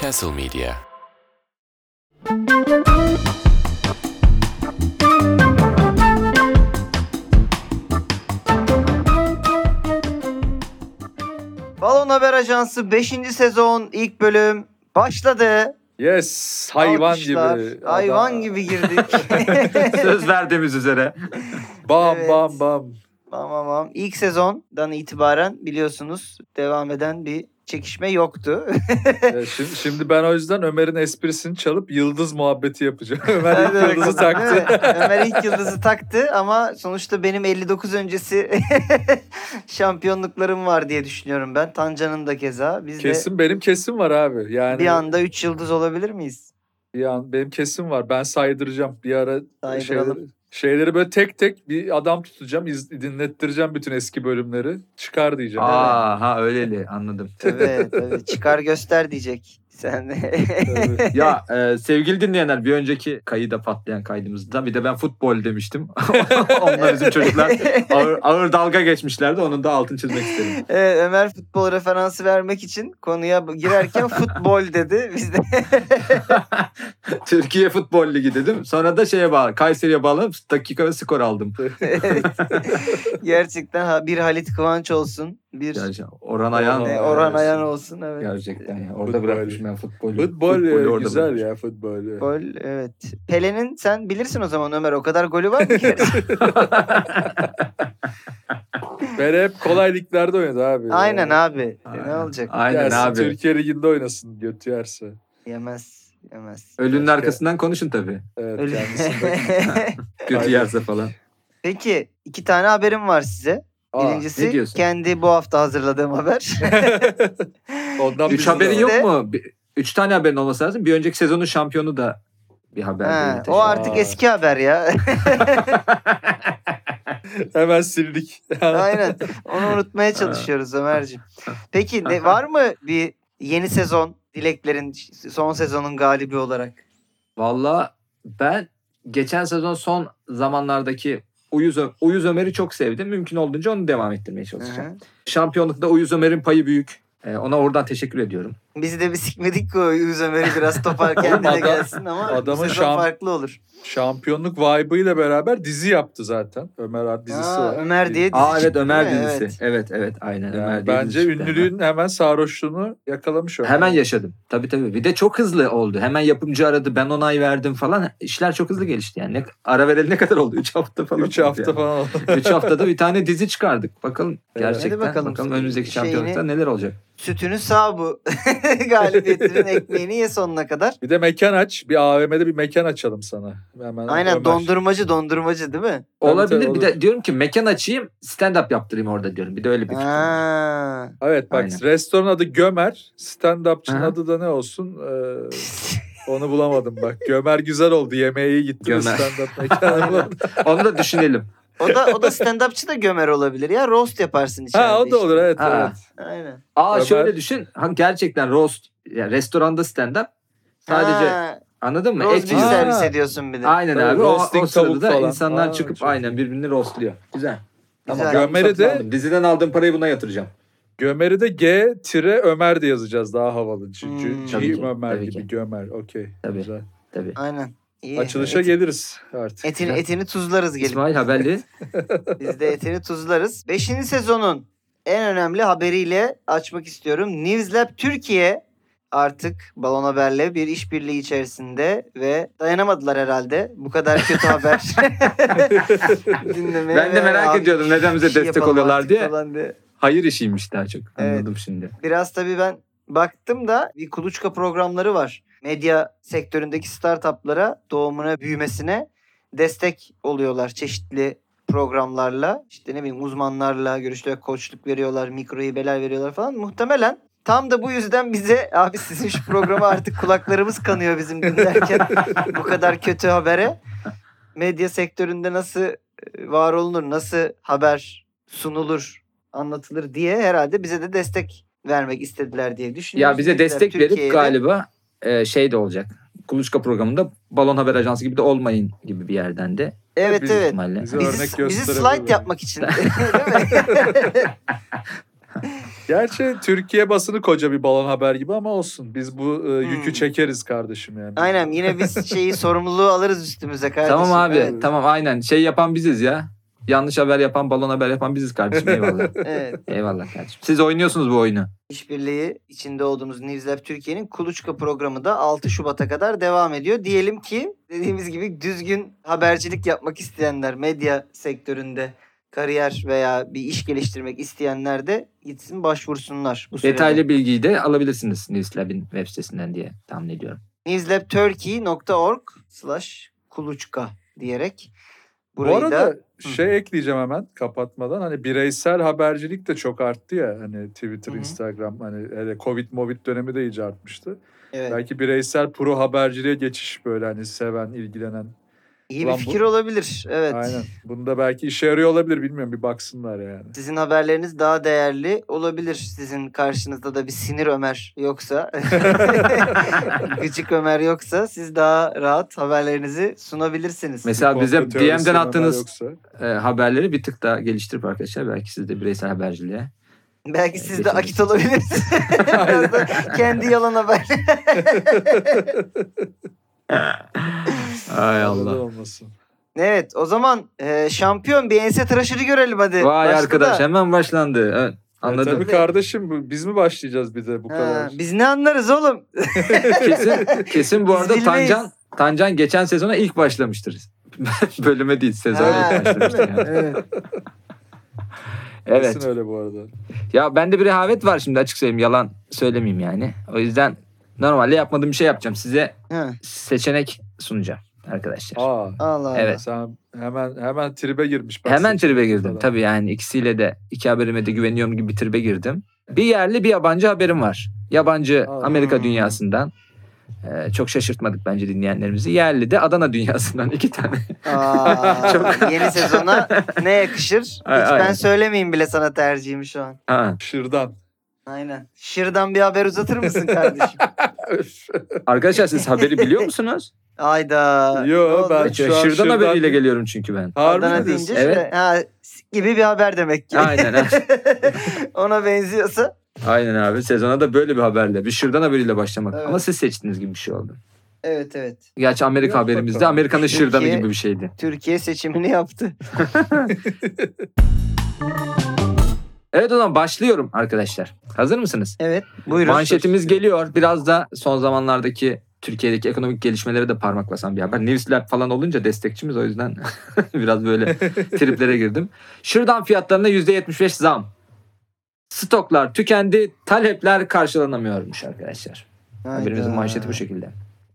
Castle Media. Balon Haber Ajansı 5. sezon ilk bölüm başladı. Yes, hayvan Alkışlar. gibi. Hayvan Adam- gibi girdik. Söz verdiğimiz üzere. Bam Evet. bam bam. Tamam tamam. İlk sezondan itibaren biliyorsunuz devam eden bir çekişme yoktu. Ya şimdi, şimdi ben o yüzden Ömer'in esprisini çalıp yıldız muhabbeti yapacağım. Ömer ilk yıldızı taktı. Ömer ilk yıldızı taktı ama sonuçta benim 59 öncesi şampiyonluklarım var diye düşünüyorum ben. Tancan'ın da keza. Biz de Kesin benim kesim var abi. Yani bir anda 3 yıldız olabilir miyiz? bir an benim kesim var. Ben saydıracağım. Bir ara Saydıralım. şeyleri, şeyleri böyle tek tek bir adam tutacağım, iz, dinlettireceğim bütün eski bölümleri. Çıkar diyeceğim. Aa ha öyleli anladım. Tabii tabii. Çıkar göster diyecek. Sen ya e, sevgili dinleyenler bir önceki kayıda patlayan kaydımızda bir de ben futbol demiştim. Onlar bizim çocuklar ağır, ağır dalga geçmişlerdi. Onun da altını çizmek istedim. Evet, Ömer futbol referansı vermek için konuya girerken futbol dedi. Biz de Türkiye Futbol Ligi dedim. Sonra da şeye bağlı. Kayseri'ye bağlanıp dakika ve skor aldım. Evet. gerçekten ha- bir Halit Kıvanç olsun. Bir Gerçekten Orhan Ayan. e, Orhan Ayan olsun. Evet. Gerçekten ya. Orada Futbol. bırakmışım ben futbolu. Futbol Futbolu e, orada güzel bırakmışım. ya futbol. Gol evet. Pele'nin sen bilirsin o zaman Ömer o kadar golü var mı? gerçi? Ben hep kolay liglerde oynadı abi. Aynen Ya. abi. E, ne olacak? Aynen Gelsin, abi. Türkiye Ligi'nde oynasın götü yerse. Yemez. Yemez. Ölünün Başka- arkasından konuşun tabii. Evet. Kötü Aynen. yerse falan. Peki iki tane haberim var size. Aa, ne Birincisi diyorsun? kendi bu hafta hazırladığım haber. Ondan Üç bizim haberin de- yok mu? Bir- Üç tane haberin olması lazım. Bir önceki sezonun şampiyonu da bir haber. Ha, o teşekkür artık Aa. eski haber ya. Hemen sildik. Aynen. Onu unutmaya çalışıyoruz Ömerciğim. Peki ne, var mı bir yeni sezon dileklerin son sezonun galibi olarak? Valla ben geçen sezon son zamanlardaki Uyuz, Uyuz Ömer'i çok sevdim. Mümkün olduğunca onu devam ettirmeye çalışacağım. Hı hı. Şampiyonlukta Uyuz Ömer'in payı büyük. Ee, ona oradan teşekkür ediyorum. Biz de bir sikmedik ki o Yüz Ömer'i biraz topar kendine adam- gelsin ama adamın bu şamp- farklı olur. Şampiyonluk vibe'ıyla beraber dizi yaptı zaten. Ömer Ad dizisi Aa, var. Ömer diye dizi Aa evet Ömer mi? dizisi. Evet. Evet evet, aynen Yani Ömer diye bence dizi ünlülüğün hemen sarhoşluğunu yakalamış Ömer. Hemen yaşadım. Tabii tabii. Bir de çok hızlı oldu. Hemen yapımcı aradı. Ben onay verdim falan. İşler çok hızlı gelişti yani. Ne, ara vereli ne kadar oldu? 3 hafta falan. 3 hafta falan oldu. 3 haftada bir tane dizi çıkardık. Bakalım Evet. gerçekten. Hadi bakalım. bakalım. önümüzdeki Şeyini- şampiyonlukta neler olacak. Sütünü sağ bu. Galibiyetinin ekmeğini ye sonuna kadar. Bir de mekan aç. Bir AVM'de bir mekan açalım sana. Hemen Aynen Ömer. dondurmacı dondurmacı değil mi? Olabilir. tabii, bir de diyorum ki mekan açayım stand up yaptırayım orada diyorum. Bir de öyle bir fikrim. var. Ha. Evet bak Aynen. restoran adı Gömer. Stand-upçının adı da ne olsun? Ee, onu bulamadım bak. Gömer güzel oldu. Yemeğe iyi gitti. Gömer. Stand-up. Onu da düşünelim. O da o da stand-upçı da gömer olabilir ya. Roast yaparsın içeride. ha o da olur evet Ha. evet. Aynen. Aa Ömer- şöyle düşün. Ha, gerçekten roast yani restoranda stand up sadece Ha, anladın mı? roast Et beef yiyorsun. Ha. servis ediyorsun bir de. Aynen Tabii, abi. O, roasting o sırada tavuk da falan. insanlar Aa, çıkıp çok aynen birbirini roastluyor. Güzel. Tamam. Güzel. Gömer'i satın de- aldım. Diziden aldığım parayı buna yatıracağım. Gömer'i de G tire Ömer de yazacağız daha havalı. C, Hmm. Tabii ki, Ömer tabii gibi ki. Gömer. Okey. Tabii. Güzel. Tabii. Aynen. İyi. Açılışa Et- geliriz artık. etini, etini tuzlarız gelip. İsmail haberli. Biz de etini tuzlarız. Beşinci sezonun en önemli haberiyle açmak istiyorum. Newslab Türkiye artık Balon Haber'le bir işbirliği içerisinde ve dayanamadılar herhalde. Bu kadar kötü haber dinlemeye. Ben de merak ediyordum neden bize şey destek oluyorlar diye. diye. Hayır işiymiş daha çok. Evet. Anladım şimdi. Biraz tabii ben baktım da bir kuluçka programları var. Medya sektöründeki startuplara doğumuna, büyümesine destek oluyorlar çeşitli programlarla. İşte ne bileyim uzmanlarla görüştüler, koçluk veriyorlar, mikro hibeler veriyorlar falan. Muhtemelen tam da bu yüzden bize abi sizin şu programı artık kulaklarımız kanıyor bizim dinlerken bu kadar kötü habere. Medya sektöründe nasıl e, var olunur, nasıl haber sunulur, anlatılır diye herhalde bize de destek vermek istediler diye düşünüyorum. Ya bize destek verip galiba e, şey de olacak. Kuluçka programında Balon Haber Ajansı gibi de olmayın gibi bir yerden de. Evet Biz- evet. ihtimalle. Bizi, örnek bizi gösterebilirler. slide yapmak için. Değil mi? Gerçi Türkiye basını koca bir balon haber gibi ama olsun. Biz bu e, yükü Hmm. çekeriz kardeşim yani. Aynen yine biz şeyi sorumluluğu alırız üstümüze kardeşim. Tamam abi Evet. tamam aynen şey yapan biziz ya. Yanlış haber yapan balon haber yapan biziz kardeşim eyvallah. Evet. eyvallah kardeşim. Siz oynuyorsunuz bu oyunu. İşbirliği içinde olduğumuz Newslab Türkiye'nin Kuluçka programı da 6 Şubat'a kadar devam ediyor. Diyelim ki dediğimiz gibi düzgün habercilik yapmak isteyenler, medya sektöründe kariyer veya bir iş geliştirmek isteyenler de gitsin başvursunlar bu sürede. Detaylı bilgiyi de alabilirsiniz Newslab'in web sitesinden diye tahmin ediyorum. newslabturkey.org slash kuluçka diyerek Bu burayı arada da şey ekleyeceğim hemen kapatmadan. Hani bireysel habercilik de çok arttı ya. Hani Twitter, Hı hı. Instagram hani hele Covid Movid dönemi de iyice artmıştı. evet, Belki bireysel pro haberciliğe geçiş böyle hani seven, ilgilenen. İyi bir Ulan bu- fikir olabilir. Evet. Aynen. Bunda belki işe yarıyor olabilir bilmiyorum bir baksınlar yani. Sizin haberleriniz daha değerli olabilir. Sizin karşınızda da bir sinir Ömer yoksa, gıcık Ömer yoksa siz daha rahat haberlerinizi sunabilirsiniz. Mesela Bir bize DM'den attığınız e, haberleri bir tık daha geliştirip arkadaşlar belki siz de bireysel haberciliğe. Belki siz de akit olabilirsiniz. Kendi yalan haber. Ay Allah. olmasın. evet o zaman e, şampiyon bir ense tıraşını görelim hadi. Vay Başla arkadaş da. hemen başlandı. Evet, E, anladım. tabii kardeşim bu- biz mi başlayacağız bir de bu Ha, kadar? biz ne anlarız oğlum? kesin kesin bu Biz arada bilmeyiz. Tancan Tancan geçen sezona ilk başlamıştır. Bölüme değil sezona Ha, ilk başlamıştır. yani. evet. Evet. Kesin öyle bu arada. Ya bende bir rehavet var şimdi açık söyleyeyim. Yalan söylemeyeyim yani. O yüzden normalde yapmadığım bir şey yapacağım. Size Ha, seçenek sunacağım arkadaşlar. Aa. Allah Allah. Evet. Sen hemen hemen tribe girmiş. bak Hemen tribe girdim. falan. Tabii yani ikisiyle de iki haberime de güveniyorum gibi bir tribe girdim. Bir yerli bir yabancı haberim var. Yabancı Aa. Amerika Hmm. dünyasından. Ee, çok şaşırtmadık bence dinleyenlerimizi. Yerli de Adana dünyasından iki tane. Aa, yeni sezona ne yakışır? Hiç Ay- ben aynen. söylemeyeyim bile sana tercihimi şu an. Ha. Şırdan. Aynen. Şırdan bir haber uzatır mısın kardeşim? Arkadaşlar siz haberi biliyor musunuz? Ayda. Yo, ben- Şırdan, Şu an Şırdan Şırdan haberiyle geliyorum çünkü ben. Harbi Adana mi diyorsun? deyince Evet. şöyle, ha, gibi bir haber demek ki. Aynen. Ona benziyorsa. Aynen abi. Sezona da böyle bir haberle. Bir Şırdan haberiyle başlamak. Evet. Ama siz seçtiğiniz gibi bir şey oldu. Evet evet. Gerçi Amerika Yap haberimizde bakalım. Amerika'nın Türkiye- Şırdan'ı gibi bir şeydi. Türkiye seçimini yaptı. Evet o zaman başlıyorum arkadaşlar. Hazır mısınız? Evet. Buyurun. Manşetimiz geliyor. Biraz da son zamanlardaki Türkiye'deki ekonomik gelişmelere de parmak basan bir haber. News Lab falan olunca destekçimiz o yüzden biraz böyle triplere girdim. Şırdan fiyatlarına %75 zam. Stoklar tükendi, talepler karşılanamıyormuş arkadaşlar. Hayda. Haberimizin manşeti bu şekilde.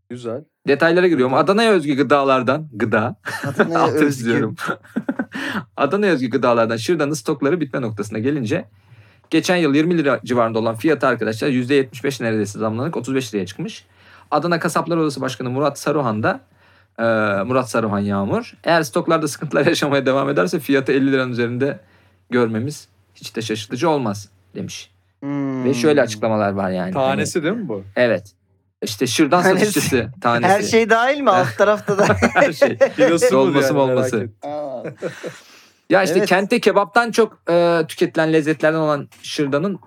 Güzel. Detaylara giriyorum. Adana'ya özgü gıdalardan, gıda, Adana'ya özgü. Adana'ya özgü gıdalardan Şırdan'ın stokları bitme noktasına gelince geçen yıl 20 lira civarında olan fiyatı arkadaşlar %75 neredeyse zamlanarak 35 liraya çıkmış. Adana Kasaplar Odası Başkanı Murat Saruhan da e, Murat Saruhan Yağmur eğer stoklarda sıkıntılar yaşamaya devam ederse fiyatı 50 liranın üzerinde görmemiz hiç de şaşırtıcı olmaz demiş. Hmm. Ve şöyle açıklamalar var yani. Tanesi değil mi bu? Hani- evet. İşte şırdan Tanesi. satıcısı tanesi. Her şey dahil mi? Alt tarafta da. Her şey. Dolması yani. Aa, Ya işte Evet. kentte kebaptan çok e, tüketilen lezzetlerden olan şırdanın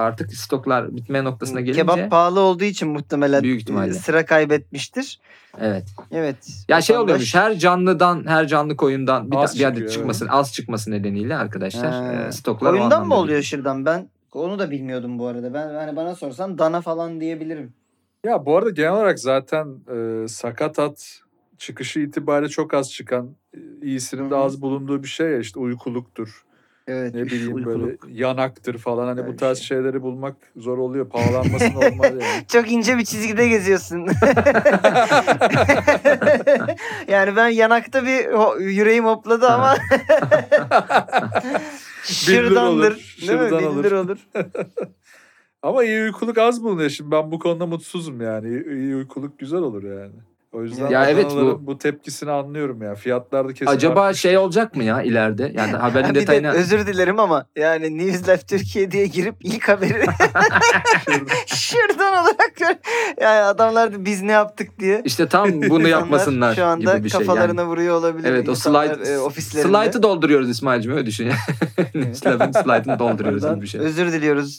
artık stoklar bitme noktasına gelince Kebap pahalı olduğu için muhtemelen Büyük ihtimalle. e, sıra kaybetmiştir. evet. Evet. Ya şey oluyormuş her canlıdan her canlı koyundan bir, Az bir adet çıkıyor, çıkması az çıkması nedeniyle arkadaşlar Ha. e, stoklar Koyundan mı oluyor şırdan? Ben onu da bilmiyordum bu arada. Ben hani bana sorsan dana falan diyebilirim. Ya bu arada genel olarak zaten e, sakatat çıkışı itibariyle çok az çıkan, e, iyisinin de az bulunduğu bir şey ya işte uykuluktur. Evet. Ne bileyim uykuluk. böyle yanaktır falan hani Öyle bu tarz şey. şeyleri bulmak zor oluyor. Pahalanması normal yani. Çok ince bir çizgide geziyorsun. yani ben yanakta bir ho- yüreğim hopladı ama şırdandır. olur, Değil mi? şırdan Bildir olur. Ama iyi uykuluk az bulunuyor şimdi ben bu konuda mutsuzum yani. İyi, iyi uykuluk güzel olur yani. O yüzden Ya evet, Adanalıların bu... tepkisini anlıyorum ya. Fiyatlarda kesin Acaba artmış. şey olacak mı ya ileride? Yani haberin bir de detayına... özür dilerim ama yani News Life Türkiye diye girip ilk haberi şuradan olarak yani adamlar da biz ne yaptık diye. İşte tam bunu yapmasınlar Şu anda gibi bir şey. kafalarına Yani. vuruyor olabilir. Evet o slide, e, ofislerinde. slide'ı dolduruyoruz İsmail'cim öyle düşün. Slide'ın slide'ını dolduruyoruz gibi bir şey. Özür diliyoruz.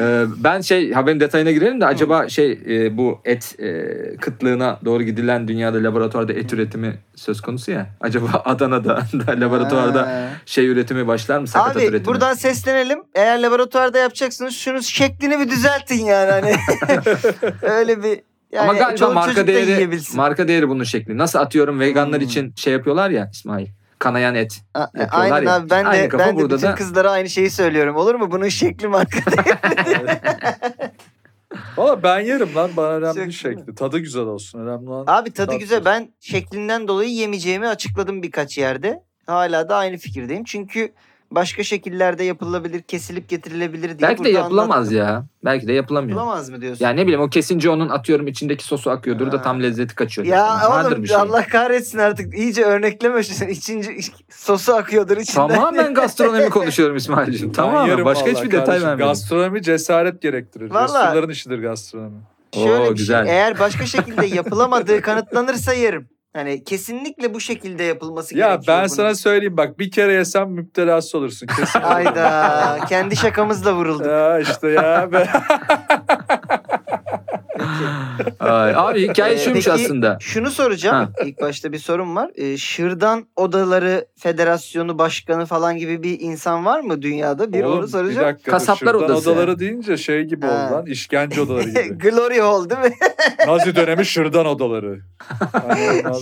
Ee, ben şey haberin detayına girelim de acaba şey e, bu et e, kıtlığına doğru gidilen dünyada laboratuvarda et üretimi söz konusu ya. Acaba Adana'da da laboratuvarda Ha. şey üretimi başlar mı sakatat Abi üretimi? buradan seslenelim. Eğer laboratuvarda yapacaksınız şunun şeklini bir düzeltin yani hani. Öyle bir yani Ama galiba çoluk marka da değeri yiyebilsin. marka değeri bunun şekli. Nasıl atıyorum veganlar Hmm. için şey yapıyorlar ya İsmail. Kanayan et. A- yapıyorlar Aynen ya. abi ben de Aynı kafa ben de bütün da- kızlara aynı şeyi söylüyorum. Olur mu? Bunun şekli marka Valla ben yerim lan. Bana önemli Şekli şekli. Tadı güzel olsun. Önemli olan. Abi tadı güzel. Ben şeklinden dolayı yemeyeceğimi açıkladım birkaç yerde. Hala da aynı fikirdeyim. Çünkü başka şekillerde yapılabilir, kesilip getirilebilir diye Belki de yapılamaz anlattım. ya. Belki de yapılamıyor. Yapılamaz mı diyorsun? Yani ne bileyim o kesince onun atıyorum içindeki sosu akıyordur da Ha. tam lezzeti kaçıyor. Ya Vardır oğlum bir şey. Allah kahretsin artık iyice örnekleme şu içinci sosu akıyordur içinden. Tamamen gastronomi konuşuyorum İsmail'cim. Tamamen. Başka hiçbir detay kardeşim. vermedim. Gastronomi cesaret gerektirir. Vallahi. Resulların işidir gastronomi. Şöyle Oo, bir güzel. şey. Eğer başka şekilde yapılamadığı kanıtlanırsa yerim. Hani kesinlikle bu şekilde yapılması Ya gerekiyor. ben bunun. sana söyleyeyim bak bir kere yesem müptelası olursun kesin. Ayda kendi şakamızla vurulduk. ya işte ya. Ay, abi hikaye Ee, şuymuş peki, aslında. Şunu soracağım. İlk başta bir sorum var. Ee, Şırdan Odaları Federasyonu Başkanı falan gibi bir insan var mı dünyada? Bir Oğlum, onu soracağım. dakika, dur. Kasaplar Şırdan odası odaları yani. deyince şey gibi Ha. oldu lan. işkence odaları gibi. Glory Hall değil mi? Nazi dönemi şırdan odaları.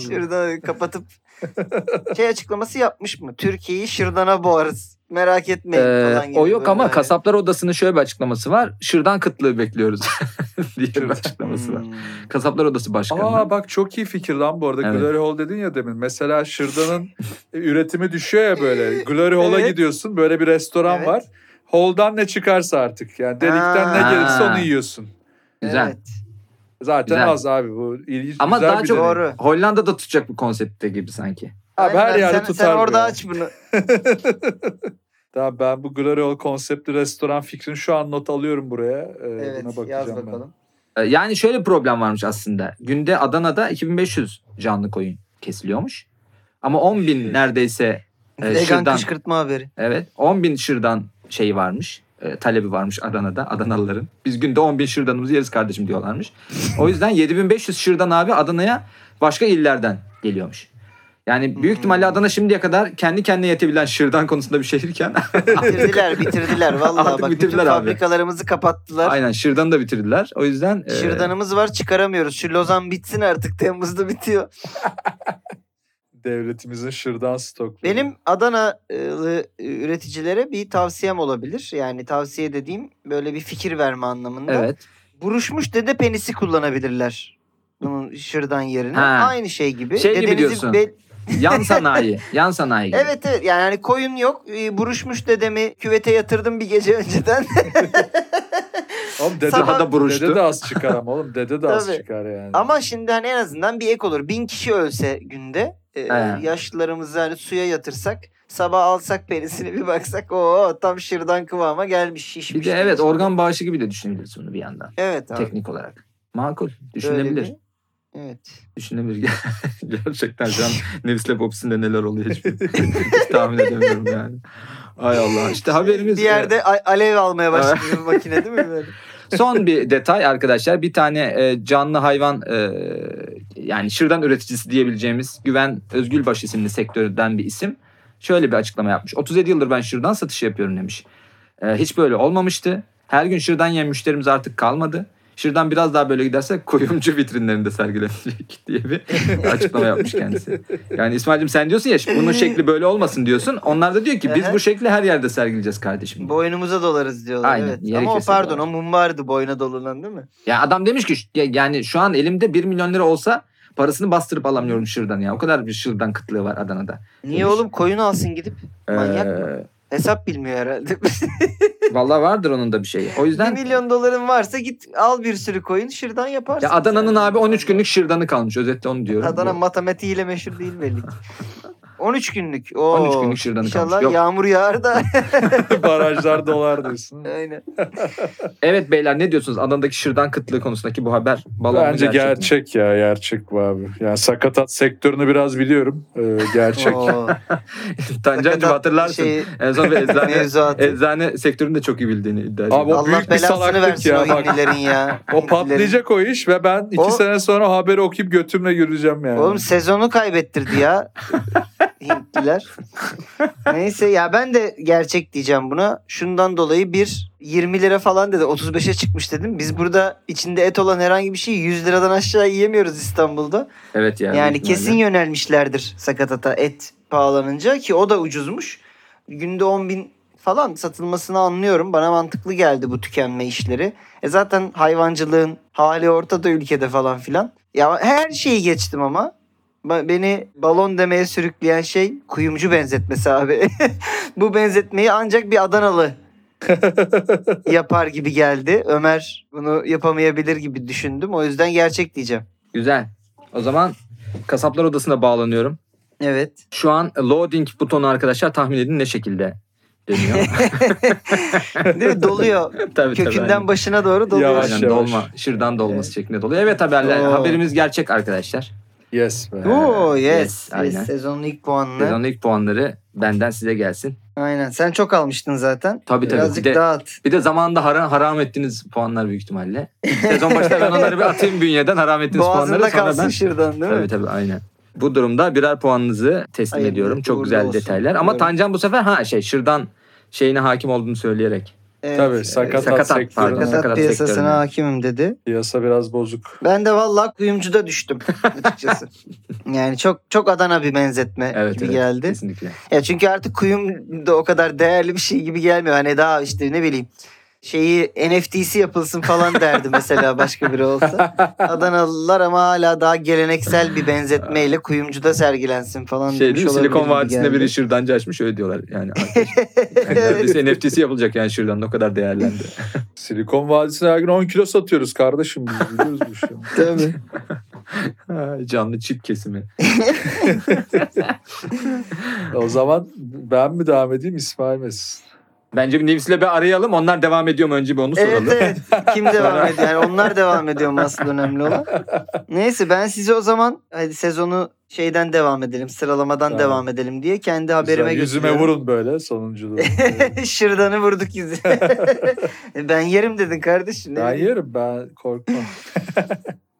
Şırdanı kapatıp şey açıklaması yapmış mı? Türkiye'yi Şırdan'a boğarız. Merak etmeyin Ee, falan gibi. o yok böyle ama kasaplar odasının şöyle bir açıklaması var. Şırdan kıtlığı bekliyoruz diye bir açıklaması var. Hmm. Kasaplar odası başkanı. Aa bak çok iyi fikir lan bu arada. Evet. Glory Hall dedin ya demin. Mesela şırdanın üretimi düşüyor ya böyle. Glory Hall'a Evet. gidiyorsun. Böyle bir restoran Evet. var. Hall'dan ne çıkarsa artık. Yani delikten Ha. ne gelirse onu yiyorsun. Güzel. Evet. Zaten Güzel. az abi bu. İlginç, Ama güzel daha bir çok deneyim. Doğru. Hollanda'da tutacak bu konseptte gibi sanki. Abi her yerde tutar Sen orada aç bunu. Tamam ben bu Glory Hall konseptli restoran fikrini şu an not alıyorum buraya. Ee, Evet buna bakacağım yaz ben. bakalım. Ee, Yani şöyle bir problem varmış aslında. Günde Adana'da 2500 canlı koyun kesiliyormuş. Ama 10 bin neredeyse e, Vegan şırdan. kışkırtma haberi. Evet 10 bin şırdan şeyi varmış. e, talebi varmış Adana'da Adanalıların. Biz günde 10 bin şırdanımızı yeriz kardeşim diyorlarmış. O yüzden 7500 şırdan abi Adana'ya başka illerden geliyormuş. Yani büyük Hmm. ihtimalle Adana şimdiye kadar kendi kendine yetebilen şırdan konusunda bir şehirken Bitirdiler bitirdiler vallahi Artık bak bitirdiler bütün abi. fabrikalarımızı kapattılar. aynen şırdanı da bitirdiler. O yüzden e, Şırdanımız var çıkaramıyoruz. Şu Lozan bitsin artık Temmuz'da bitiyor. Devletimizin şırdan stokları. Benim Adanalı üreticilere bir tavsiyem olabilir. Yani tavsiye dediğim böyle bir fikir verme anlamında. evet. Buruşmuş dede penisi kullanabilirler. Bunun şırdan yerine. Ha. Aynı şey gibi. Şey gibi Dedenizi diyorsun. bel- Yan sanayi. Yan sanayi gibi. Evet evet yani hani koyun yok. Ee, Buruşmuş dedemi küvete yatırdım bir gece önceden. Oğlum dede, Sabah- da buruştu. Dede de az çıkar ama oğlum. Dede de az Tabii. çıkar yani. Ama şimdi hani en azından bir ek olur. Bin kişi ölse günde e, He. yaşlılarımızı hani suya yatırsak sabah alsak penisini bir baksak o tam şırdan kıvama gelmiş şişmiş. Bir de evet organ bağışı gibi de düşünebiliriz bunu bir yandan. Evet abi. Teknik olarak. Makul. Düşünebilir. Evet. Düşünebilir. Gerçekten şu an Nefis'le Pops'inde neler oluyor hiç, hiç tahmin edemiyorum yani. Ay Allah. İşte haberimiz. Bir yerde a- alev almaya başladı makine değil mi böyle? Son bir detay arkadaşlar. Bir tane e, canlı hayvan e, yani şırdan üreticisi diyebileceğimiz Güven Özgülbaş isimli sektörden bir isim. Şöyle bir açıklama yapmış. 37 yıldır ben şırdan satışı yapıyorum demiş. E, hiç böyle olmamıştı. Her gün şırdan yiyen müşterimiz artık kalmadı. Şırdan biraz daha böyle giderse kuyumcu vitrinlerinde sergilenecek diye bir açıklama yapmış kendisi. Yani İsmail'cim sen diyorsun ya bunun şekli böyle olmasın diyorsun. Onlar da diyor ki biz bu şekli her yerde sergileyeceğiz kardeşim. diyor. Boynumuza dolarız diyorlar Aynen, evet. Ama o pardon o mumbardı boyuna dolanan değil mi? Ya adam demiş ki ya- yani şu an elimde 1 milyon lira olsa parasını bastırıp alamıyorum şırdan ya. O kadar bir şırdan kıtlığı var Adana'da. Niye Demiş. oğlum koyun alsın gidip? Manyak Ee, mı? Hesap bilmiyor herhalde. Vallahi vardır onun da bir şeyi. O 1 yüzden milyon doların varsa git al bir sürü coin şırdan yaparsın. ya Adana'nın sen. abi 13 günlük şırdanı kalmış. Özetle onu diyorum. Adana Bu- matematiğiyle meşhur değil belli ki. 13 günlük. Oo, 13 günlük şırdanı İnşallah kalmış. Yok. yağmur yağar da. Barajlar dolar diyorsun. Aynen. Evet beyler ne diyorsunuz? Adana'daki şırdan kıtlığı konusundaki bu haber balon mu, Bence gerçek mi? gerçek, ya gerçek bu abi. Yani sakatat sektörünü biraz biliyorum. Ee, gerçek. Tancancığım hatırlarsın. Şey, En son bir eczane, eczane sektörünü de çok iyi bildiğini iddia ediyor. Abi o Allah büyük bir belasını salaklık versin ya, o bak. ya. O patlayacak o iş ve ben iki O- sene sonra haberi okuyup götümle yürüyeceğim yani. Oğlum sezonu kaybettirdi ya. Hintliler. Neyse ya ben de gerçek diyeceğim buna. Şundan dolayı bir 20 lira falan dedi. 35'e çıkmış dedim. Biz burada içinde et olan herhangi bir şey 100 liradan aşağı yiyemiyoruz İstanbul'da. Evet yani. Yani kesin yönelmişlerdir sakatata et pahalanınca ki o da ucuzmuş. Günde 10 bin falan satılmasını anlıyorum. Bana mantıklı geldi bu tükenme işleri. E zaten hayvancılığın hali ortada ülkede falan filan. Ya her şeyi geçtim ama beni balon demeye sürükleyen şey kuyumcu benzetmesi abi. bu benzetmeyi ancak bir Adanalı yapar gibi geldi. Ömer bunu yapamayabilir gibi düşündüm. O yüzden gerçek diyeceğim. Güzel. O zaman kasaplar odasına bağlanıyorum. Evet. Şu an loading butonu arkadaşlar tahmin edin ne şekilde dönüyor. Değil mi? Doluyor. tabii, tabii, Kökünden aynen. başına doğru doluyor. Yavaş. Aynen dolma, şırdan dolması şeklinde doluyor. Evet haberler, Oo. haberimiz gerçek arkadaşlar. Yes be. Oo yes. Yes. Sezonun ilk puanını. Sezonun ilk puanları benden size gelsin. Aynen. Sen çok almıştın zaten. Tabii tabii. Birazcık Bir de, dağıt. bir de zamanında haram, haram ettiğiniz puanlar büyük ihtimalle. Sezon başında ben onları bir atayım bünyeden haram ettiğiniz puanları Boğazında kalsın ben... şırdan değil mi? Tabii tabii aynen. Bu durumda birer puanınızı teslim Hayırlı, ediyorum. Çok güzel olsun. detaylar. Ama Evet. Tancan bu sefer ha şey şırdan şeyine hakim olduğunu söyleyerek. Evet. Tabii sakatat, Sakatat, sektörü. pardon. Sakatat Sakatat piyasasına sektörüne. hakimim dedi. Piyasa biraz bozuk. Ben de vallahi kuyumcuda düştüm açıkçası. yani çok çok Adana bir benzetme Evet, gibi evet, geldi. Kesinlikle. Ya çünkü artık kuyum da o kadar değerli bir şey gibi gelmiyor. Hani daha işte ne bileyim şeyi NFT'si yapılsın falan derdi mesela başka biri olsa. Adanalılar ama hala daha geleneksel bir benzetmeyle kuyumcuda sergilensin falan Şey demiş olabilir Silikon Vadisi'nde biri şırdancı açmış öyle diyorlar. Yani neredeyse NFT'si yapılacak yani şırdanın o kadar değerlendi. Silikon Vadisi'ne her gün 10 kilo satıyoruz kardeşim. Biz biliyoruz bu işi. Tabii. Canlı çip kesimi. O zaman ben mi devam edeyim İsmail Mesut? Bence bir News'le bir arayalım. Onlar devam ediyor mu önce bir onu Evet soralım. evet. Kim devam ediyor? Yani onlar devam ediyor mu asıl önemli olan. Neyse ben size o zaman hadi sezonu şeyden devam edelim. Sıralamadan Tamam. devam edelim diye kendi haberime Güzel, Yüzüme götürüyorum. vurun böyle sonunculuğu. Şırdanı vurduk yüzü. ben yerim dedin kardeşim. ben yerim ben korkmam.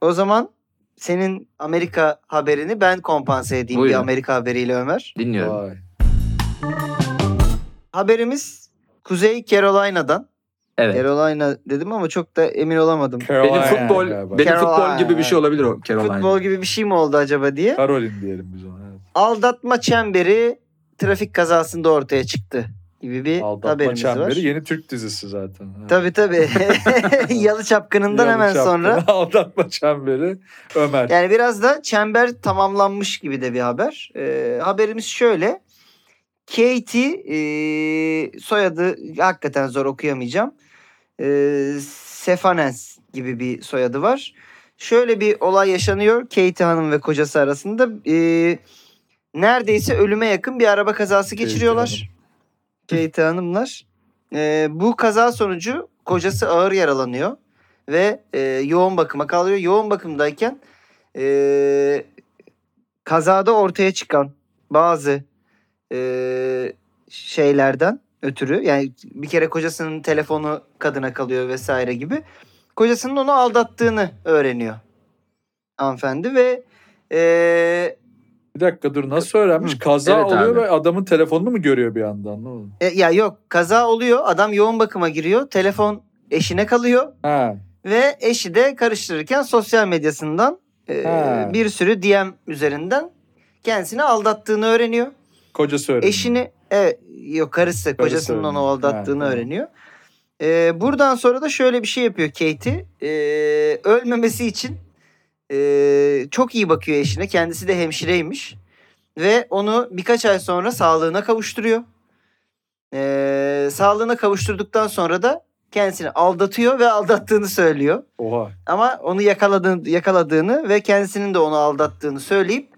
O zaman senin Amerika haberini ben kompanse edeyim Buyurun. bir Amerika haberiyle Ömer. Dinliyorum. Vay. Haberimiz Kuzey Carolina'dan. Evet. Carolina dedim ama çok da emin olamadım. Benim Carolina futbol, galiba. benim Carolina. futbol gibi bir şey olabilir o Carolina. Futbol gibi bir şey mi oldu acaba diye. Karolin diyelim biz ona. Evet. Aldatma çemberi trafik kazasında ortaya çıktı gibi bir Aldatma haberimiz Çemberi var. yeni Türk dizisi zaten. Evet. Tabii tabii. Yalı Çapkını'ndan Yalı hemen Çapkını, sonra. Aldatma Çemberi Ömer. Yani biraz da çember tamamlanmış gibi de bir haber. Ee, haberimiz şöyle. Katie e, soyadı hakikaten zor okuyamayacağım. E, Sefanens gibi bir soyadı var. Şöyle bir olay yaşanıyor Katie Hanım ve kocası arasında. E, neredeyse ölüme yakın bir araba kazası Katie geçiriyorlar. Katie Hanımlar. E, bu kaza sonucu kocası ağır yaralanıyor ve e, yoğun bakıma kalıyor. Yoğun bakımdayken e, kazada ortaya çıkan bazı e, şeylerden ötürü yani bir kere kocasının telefonu kadına kalıyor vesaire gibi kocasının onu aldattığını öğreniyor hanımefendi ve e, Bir dakika dur nasıl öğrenmiş? Hı. Kaza Evet oluyor abi. ve adamın telefonunu mu görüyor bir anda? Oldu? e, ya yok kaza oluyor adam yoğun bakıma giriyor telefon eşine kalıyor Ha. ve eşi de karıştırırken sosyal medyasından e, Ha. bir sürü DM üzerinden kendisini aldattığını öğreniyor. Kocası öğreniyor. Eşini evet, yok karısı, kocasının onu öğreniyor. aldattığını Ha, tamam. öğreniyor. E, buradan sonra da şöyle bir şey yapıyor Katie. E, ölmemesi için e, çok iyi bakıyor eşine. Kendisi de hemşireymiş. Ve onu birkaç ay sonra sağlığına kavuşturuyor. Ee, sağlığına kavuşturduktan sonra da kendisini aldatıyor ve aldattığını söylüyor. Oha. Ama onu yakaladığını, yakaladığını ve kendisinin de onu aldattığını söyleyip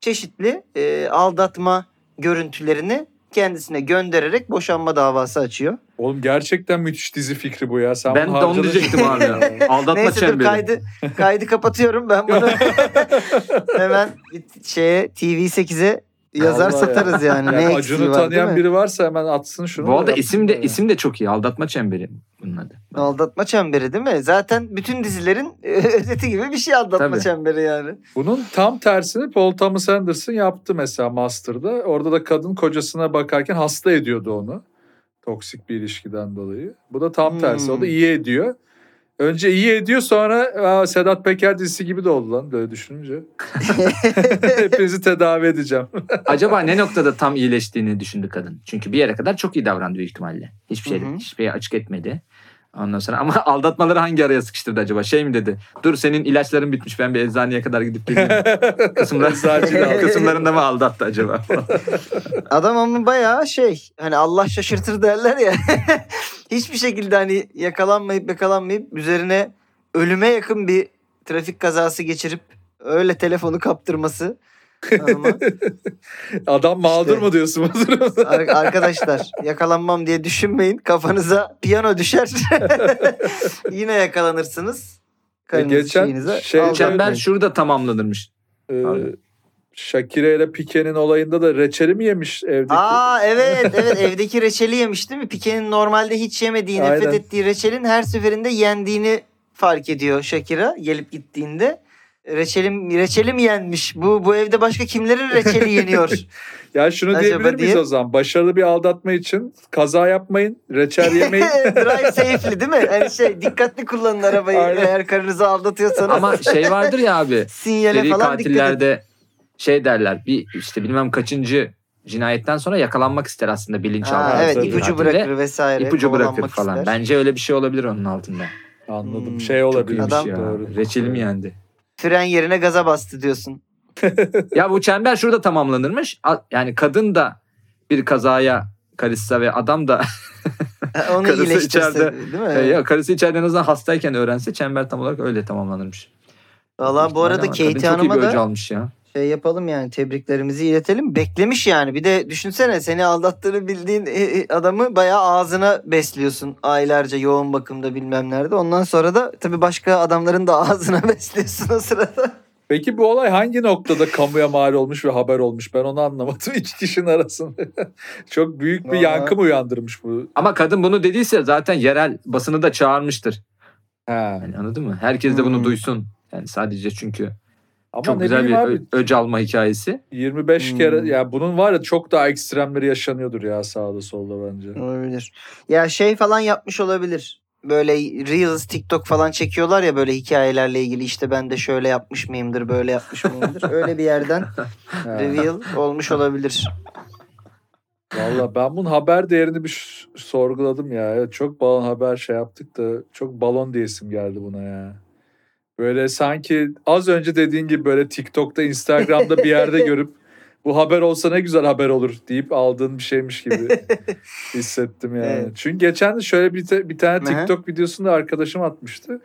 çeşitli e, aldatma görüntülerini kendisine göndererek boşanma davası açıyor. Oğlum gerçekten müthiş dizi fikri bu ya. Sen Ben de onu diyecektim abi. Aldatma Neyse dur çemberi. kaydı, kaydı kapatıyorum ben bunu. Hemen bir şeye TV8'e yazar Vallahi satarız yani. Yani ne Acun'u var tanıyan biri varsa hemen atsın şunu. Bu arada da isim de yapsın isim de çok iyi. Aldatma çemberi bunun adı. Aldatma çemberi değil mi? Zaten bütün dizilerin özeti gibi bir şey aldatma Tabii. çemberi yani. Bunun tam tersini Paul Thomas Anderson yaptı mesela Master'da. Orada da kadın kocasına bakarken hasta ediyordu onu. Toksik bir ilişkiden dolayı. Bu da tam tersi. O da Hmm. iyi ediyor. Önce iyi ediyor sonra Aa, Sedat Peker dizisi gibi de oldu lan böyle düşününce. Hepinizi tedavi edeceğim. Acaba ne noktada tam iyileştiğini düşündü kadın. Çünkü bir yere kadar çok iyi davrandı büyük ihtimalle. Hiçbir şey hiçbir şeyi açık etmedi. Ondan sonra ama aldatmaları hangi araya sıkıştırdı acaba? Şey mi dedi? Dur senin ilaçların bitmiş ben bir eczaneye kadar gidip geleyim. Kısımlar, kısımlarında mı aldattı acaba? Adam ama bayağı şey hani Allah şaşırtır derler ya. Hiçbir şekilde hani yakalanmayıp yakalanmayıp üzerine ölüme yakın bir trafik kazası geçirip öyle telefonu kaptırması. Hanıma. Adam mağdur İşte. mu diyorsun bu durumda? Ar- arkadaşlar yakalanmam diye düşünmeyin. Kafanıza piyano düşer. Yine yakalanırsınız. Karınızı geçen şeyinize şey- aldatmayın. Çember şurada tamamlanırmış. Ee, Abi. Shakira ile Pique'nin olayında da reçeli mi yemiş evdeki? Aa evet evet evdeki reçeli yemiş değil mi? Pike'nin normalde hiç yemediği, nefret Aynen. ettiği reçelin her seferinde yendiğini fark ediyor Shakira gelip gittiğinde. Reçelim reçelim yenmiş. Bu bu evde başka kimlerin reçeli yeniyor? Ya şunu Acaba diyebilir miyiz diye. o zaman? Başarılı bir aldatma için kaza yapmayın, reçel yemeyin. Drive safely değil mi? Yani şey dikkatli kullanın arabayı Aynen. eğer karınızı aldatıyorsanız. Ama şey vardır ya abi. sinyale falan katillerde şey derler. Bir işte bilmem kaçıncı cinayetten sonra yakalanmak ister aslında bilinçaltı. Evet tabii. ipucu Katille bırakır vesaire. İpucu bırakır falan. ister. Bence öyle bir şey olabilir onun altında. Anladım. Hmm, şey olabilir. Adam- ya. Doğru. Reçelim yendi. Fren yerine gaza bastı diyorsun. Ya bu çember şurada tamamlanırmış. Yani kadın da bir kazaya karışsa ve adam da Onu Karısı içeride- değil mi? e, ya karısı içeride en azından hastayken öğrense çember tam olarak öyle tamamlanırmış. Valla bu arada iyi Hanım'a da almış ya. Şey yapalım yani tebriklerimizi iletelim. Beklemiş yani. Bir de düşünsene seni aldattığını bildiğin e, e, adamı bayağı ağzına besliyorsun. Aylarca yoğun bakımda bilmem nerede. Ondan sonra da tabii başka adamların da ağzına besliyorsun o sırada. Peki bu olay hangi noktada kamuya mal olmuş ve haber olmuş? Ben onu anlamadım iki kişinin arasında. Çok büyük bir Vallahi- yankı mı uyandırmış bu? Ama kadın bunu dediyse zaten yerel basını da çağırmıştır. Ha. Yani anladın mı? Herkes de bunu Hmm. duysun. Yani sadece çünkü Ama çok ne güzel bir abi ö- öc alma hikayesi. 25 Hmm. kere ya bunun var ya çok daha ekstremleri yaşanıyordur ya sağda solda bence. Olabilir. Ya şey falan yapmış olabilir. Böyle Reels, TikTok falan çekiyorlar ya böyle hikayelerle ilgili işte ben de şöyle yapmış mıyımdır, böyle yapmış mıyımdır. Öyle bir yerden reveal olmuş olabilir. Valla ben bunun haber değerini bir sorguladım ya. Evet, çok balon haber şey yaptık da çok balon diyesim geldi buna ya. Böyle sanki az önce dediğin gibi böyle TikTok'ta, Instagram'da bir yerde görüp bu haber olsa ne güzel haber olur deyip aldığın bir şeymiş gibi hissettim yani. Evet. Çünkü geçen de şöyle bir, te- bir tane. TikTok videosunda arkadaşım atmıştı.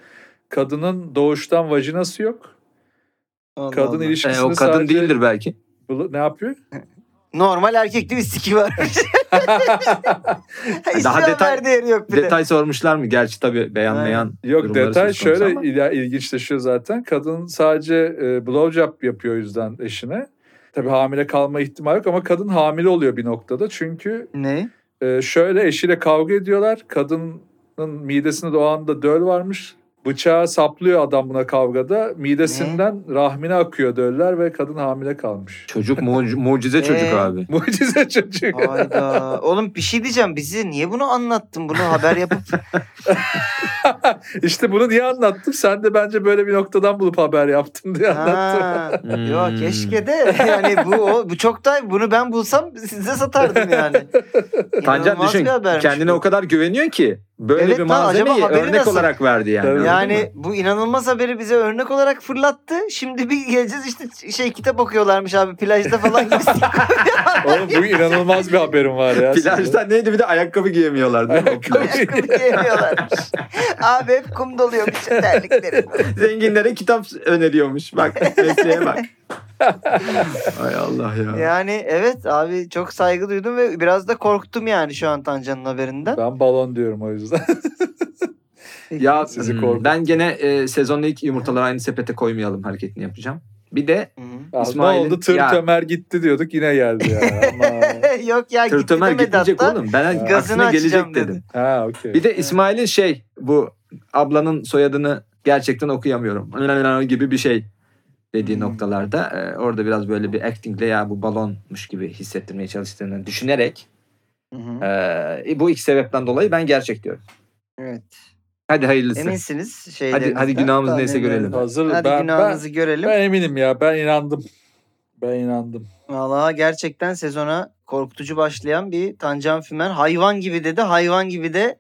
Kadının doğuştan vajinası yok. Allah Kadın Allah. ilişkisini E, o kadın sadece... değildir belki. Ne yapıyor? Normal erkek değil mi? Siki var. Daha detay- değeri yok bir de. Detay sormuşlar mı? Gerçi tabii beğenmeyen Yok durumları detay şöyle ama. il- ilginçleşiyor zaten. Kadın sadece e, blowjob yapıyor o yüzden eşine. Tabii hamile kalma ihtimali yok ama kadın hamile oluyor bir noktada. Çünkü Ne? e, şöyle eşiyle kavga ediyorlar. Kadının midesinde o anda döl varmış. Bıçağı saplıyor adam buna kavgada. Midesinden rahmine akıyor döller ve kadın hamile kalmış. Çocuk muc- mucize çocuk Ee? abi. Mucize çocuk. Hayda. Oğlum bir şey diyeceğim. Bize niye bunu anlattın? Bunu haber yapıp İşte bunu niye anlattım? Sen de bence böyle bir noktadan bulup haber yaptın diye anlattım. Ha, Hmm. Yok keşke de yani bu o, bu çok da bunu ben bulsam size satardım yani. Tancan düşün kendine bu. o kadar güveniyor ki böyle Evet bir malzemeyi haberi örnek nasıl? olarak verdi yani. Tabii. Yani bu inanılmaz haberi bize örnek olarak fırlattı. Şimdi bir geleceğiz işte şey kitap okuyorlarmış abi plajda falan gibi. Oğlum bu inanılmaz bir haberim var ya. Plajda neydi bir de ayakkabı giyemiyorlar değil mi? plaj? Ayakkabı giyemiyorlarmış. abi hep kum doluyormuş terlikleri. Zenginlere kitap öneriyormuş. Bak mesleğe bak. Ay Allah ya. Yani evet abi çok saygı duydum ve biraz da korktum yani şu an Tancan'ın haberinden. Ben balon diyorum o yüzden. Ya Sizi hmm, korkut- ben gene e, sezonun ilk yumurtaları aynı sepete koymayalım hareketini yapacağım. Bir de ne oldu? Tır Ya- Tömer gitti diyorduk yine geldi ya. Ama... Yok ya gitti Tırtömer demedi gitmeyecek hatta. oğlum. Ben Gazını aksine açacağım gelecek dedi. dedim. ha okey. Bir de İsmail'in şey bu ablanın soyadını gerçekten okuyamıyorum gibi bir şey dediği Hmm. noktalarda e, orada biraz böyle bir actingle ya bu balonmuş gibi hissettirmeye çalıştığını düşünerek Hı hı. e, bu iki sebepten dolayı ben gerçek diyorum. Evet. Hadi hayırlısı. Eminsiniz Hadi şeylerinizden. hadi günahımız neyse tahminlerinizden. görelim. Hazır Hadi ben, ben, günahınızı görelim. ben eminim ya ben inandım. Ben inandım. Valla gerçekten sezona korkutucu başlayan bir Tancan Fümen hayvan gibi dedi. Hayvan gibi de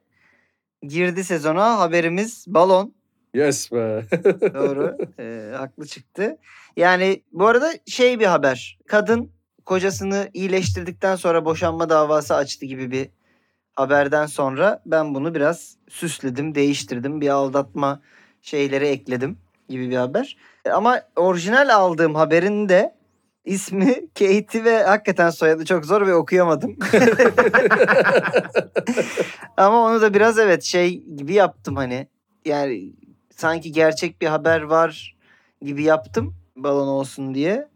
girdi sezona. Haberimiz balon. Yes be. Doğru. Ee, haklı çıktı. Yani bu arada şey bir haber. Kadın kocasını iyileştirdikten sonra boşanma davası açtı gibi bir haberden sonra ben bunu biraz süsledim, değiştirdim. Bir aldatma şeyleri ekledim gibi bir haber. Ama orijinal aldığım haberin de ismi Katie ve hakikaten soyadı çok zor ve okuyamadım. Ama onu da biraz evet şey gibi yaptım hani. Yani sanki gerçek bir haber var gibi yaptım balon olsun diye.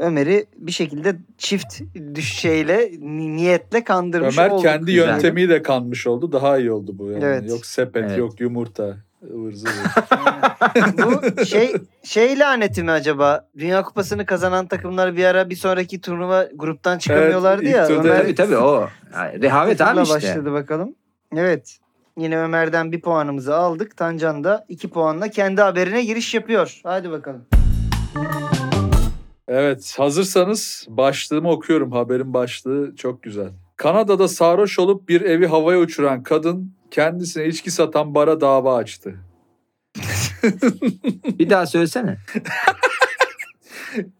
Ömer'i bir şekilde çift düş şeyle ni- niyetle kandırmış Ömer olduk. kendi Güzel. yöntemiyle kanmış oldu. Daha iyi oldu bu yani. Evet. Yok sepet, Evet. yok yumurta. zıvır. Bu şey şey laneti mi acaba? Dünya Kupası'nı kazanan takımlar bir ara bir sonraki turnuva gruptan çıkamıyorlardı ilk ya. turda Ömer Tabii tabii o. Yani rehavet abi işte. başladı bakalım. Evet. Yine Ömer'den bir puanımızı aldık. Tancan da iki puanla kendi haberine giriş yapıyor. Hadi bakalım. Evet hazırsanız başlığımı okuyorum. Haberin başlığı çok güzel. Kanada'da sarhoş olup bir evi havaya uçuran kadın kendisine içki satan bara dava açtı. Bir daha söylesene.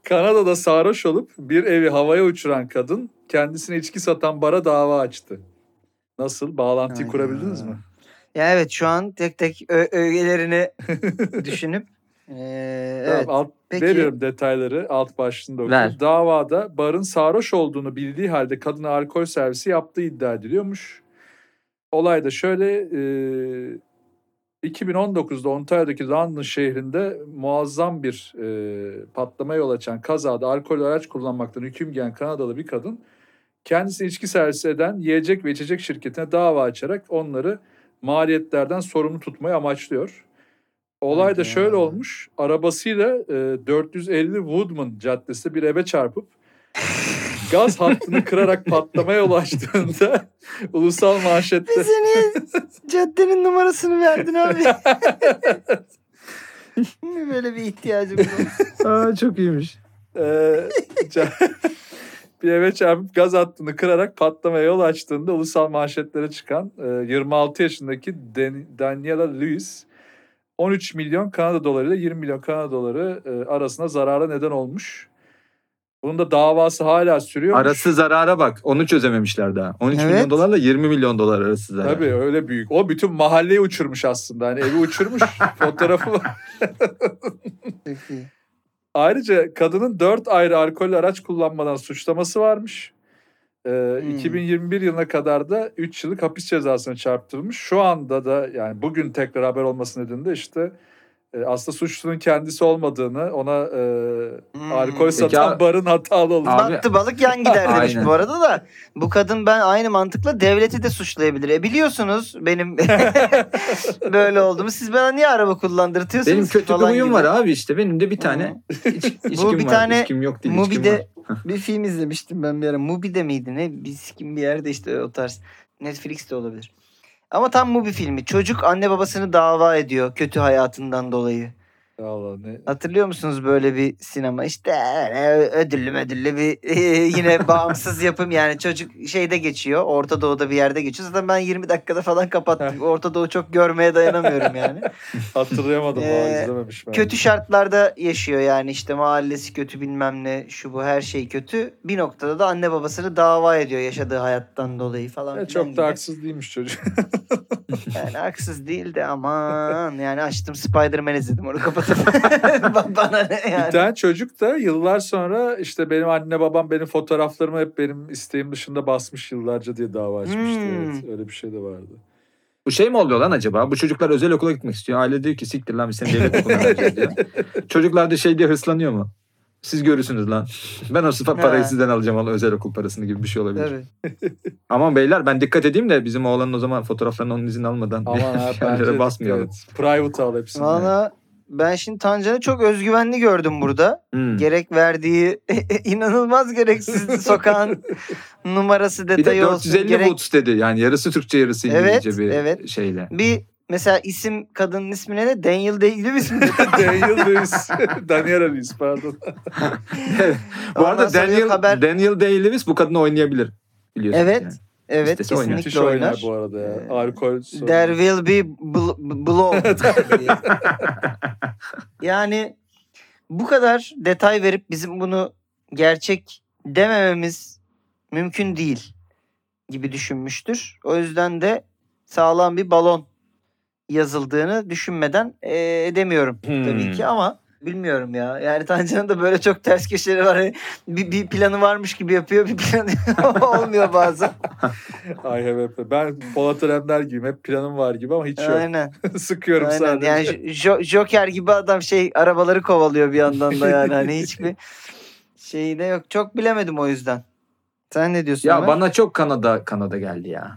Kanada'da sarhoş olup bir evi havaya uçuran kadın kendisine içki satan bara dava açtı. Nasıl? Bağlantıyı Hayda. kurabildiniz mi? Ya evet şu an tek tek ö- ögelerini düşünüp eee, evet. Tamam, alt, Peki. veriyorum detayları alt başlığında okuyayım. Ver. Davada barın sarhoş olduğunu bildiği halde kadına alkol servisi yaptığı iddia ediliyormuş. Olay da şöyle e, 2019'da Ontario'daki London şehrinde muazzam bir e, patlama yol açan kazada alkol araç kullanmaktan hüküm giyen Kanadalı bir kadın kendisini içki servisi eden yiyecek ve içecek şirketine dava açarak onları maliyetlerden sorumlu tutmayı amaçlıyor. Olay da şöyle olmuş. Arabasıyla e, 450 Woodman Caddesi bir eve çarpıp gaz hattını kırarak patlamaya yol açtığında ulusal manşette Bize niye caddenin numarasını verdin abi? Böyle bir ihtiyacımız oldu. Aa, çok iyiymiş. e, ca- bir eve çarpıp gaz hattını kırarak patlamaya yol açtığında ulusal manşetlere çıkan e, 26 yaşındaki Dan- Daniela Lewis 13 milyon Kanada doları ile 20 milyon Kanada doları e, arasında zarara neden olmuş. Bunun da davası hala sürüyor. Arası zarara bak. Onu çözememişler daha. 13 Evet. milyon dolarla 20 milyon dolar arası zarar. Tabii öyle büyük. O bütün mahalleyi uçurmuş aslında. Hani evi uçurmuş. fotoğrafı var. Ayrıca kadının 4 ayrı alkol araç kullanmadan suçlaması varmış. Ee, Hmm. 2021 yılına kadar da 3 yıllık hapis cezasına çarptırılmış. Şu anda da yani bugün tekrar haber olması nedeniyle işte e, aslında suçlunun kendisi olmadığını ona e, Hmm. alkol Peki satan abi- barın hatalı olduğunu. Battı balık yan gider demiş bu arada da. Bu kadın ben aynı mantıkla devleti de suçlayabilir. E biliyorsunuz benim böyle olduğumu. Siz bana niye araba kullandırtıyorsunuz Benim kötü bir huyum gibi. var abi işte. Benim de bir tane iç, içkim bir var. tane İçkim yok değil. içkim Mubi'de var. Bir film izlemiştim ben bir ara. Mubi'de miydi ne? Bir kim bir yerde işte o tarz. Netflix'te olabilir. Ama tam bu bir filmi. Çocuk anne babasını dava ediyor kötü hayatından dolayı. Allah ne. Hatırlıyor musunuz böyle bir sinema? İşte öyle ödüllü ödüllü bir yine bağımsız yapım yani çocuk şeyde geçiyor. Orta Doğu'da bir yerde geçiyor. Zaten ben 20 dakikada falan kapattım. Orta Doğu çok görmeye dayanamıyorum yani. Hatırlayamadım Ee, izlememiş ben. kötü şartlarda yaşıyor yani işte mahallesi kötü bilmem ne şu bu her şey kötü. Bir noktada da anne babasını dava ediyor yaşadığı hayattan dolayı falan. Ya filan çok gibi. da haksız değilmiş çocuk. Yani haksız değil de aman yani açtım Spider-Man izledim onu kapatıp Ba- bana ne Bir yani. tane çocuk da yıllar sonra işte benim anne babam benim fotoğraflarımı hep benim isteğim dışında basmış yıllarca diye dava açmıştı. Hmm. Evet, öyle bir şey de vardı. Bu şey mi oluyor lan acaba? Bu çocuklar özel okula gitmek istiyor. Aile diyor ki siktir lan biz seni devlet okuluna vereceğiz diyor. Çocuklar da şey diye hırslanıyor mu? Siz görürsünüz lan. Ben o sıfat parayı sizden alacağım o özel okul parasını gibi bir şey olabilir. Tabii. Aman beyler ben dikkat edeyim de bizim oğlanın o zaman fotoğraflarını onun izin almadan Aman ha bir yerlere bence basmayalım. evet, private al hepsini. Valla ben şimdi Tancan'ı çok özgüvenli gördüm burada. Hmm. Gerek verdiği inanılmaz gereksiz sokağın numarası Bir de detayı olsun. 450 Gerek Woods dedi. Yani yarısı Türkçe yarısı Evet, İngilizce bir evet. şeyle. bir mesela isim kadının ismi ne? Daniel değil mi ismi? Daniel Lewis. Daniel Lewis pardon. bu Ondan arada Daniel, haber- Daniel Day-Lewis bu kadını oynayabilir. Biliyorsunuz Evet. yani. Evet İstese oynar. Müthiş kesinlikle oynar oynar. bu arada ya. Ee, Alkol sorunu. There will be bl- blow. yani bu kadar detay verip bizim bunu gerçek demememiz mümkün değil gibi düşünmüştür. O yüzden de sağlam bir balon yazıldığını düşünmeden eee, edemiyorum tabii Hmm. ki ama bilmiyorum ya. Yani Tancan'ın da böyle çok ters köşeleri var. Hani Bir, bir planı varmış gibi yapıyor bir planı olmuyor bazen. I have a- Ben Polat Alemdar gibiyim. Hep planım var gibi ama hiç yok. Aynen. Sıkıyorum Aynen. sadece. Yani Jo- Joker gibi adam şey arabaları kovalıyor bir yandan da yani. Hani hiçbir şey de yok. Çok bilemedim o yüzden. Sen ne diyorsun? Ya Ömer? bana çok Kanada Kanada geldi ya.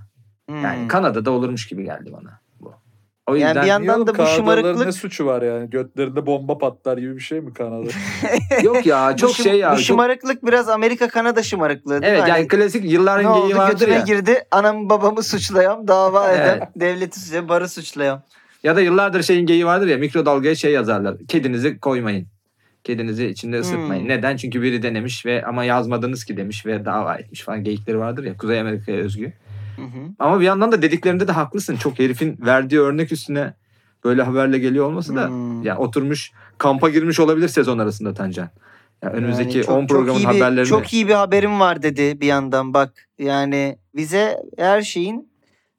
Hmm. Yani Kanada'da olurmuş gibi geldi bana O Yani bir yandan da bu şımarıklık- ne suçu var yani? Götlerinde bomba patlar gibi bir şey mi Kanada? yok ya çok şım- şey ya. Bu çok- şımarıklık biraz Amerika Kanada şımarıklığı değil Evet mi? yani Hani klasik yılların ne geyiği vardır ya. girdi anamı babamı suçlayan dava Evet. devleti suçlayan barı suçlayan. Ya da yıllardır şeyin geyiği vardır ya mikrodalgaya şey yazarlar. Kedinizi koymayın. Kedinizi içinde ısıtmayın. Hmm. Neden? Çünkü biri denemiş ve ama yazmadınız ki demiş ve dava etmiş falan geyikleri vardır ya Kuzey Amerika'ya özgü. Hı hı. Ama bir yandan da dediklerinde de haklısın. Çok herifin verdiği örnek üstüne böyle haberle geliyor olması da Hmm. ya oturmuş kampa girmiş olabilir sezon arasında Tancan. Ya önümüzdeki Yani çok- 10 programın çok iyi bir- haberlerini Çok iyi bir haberim var dedi bir yandan bak. Yani bize her şeyin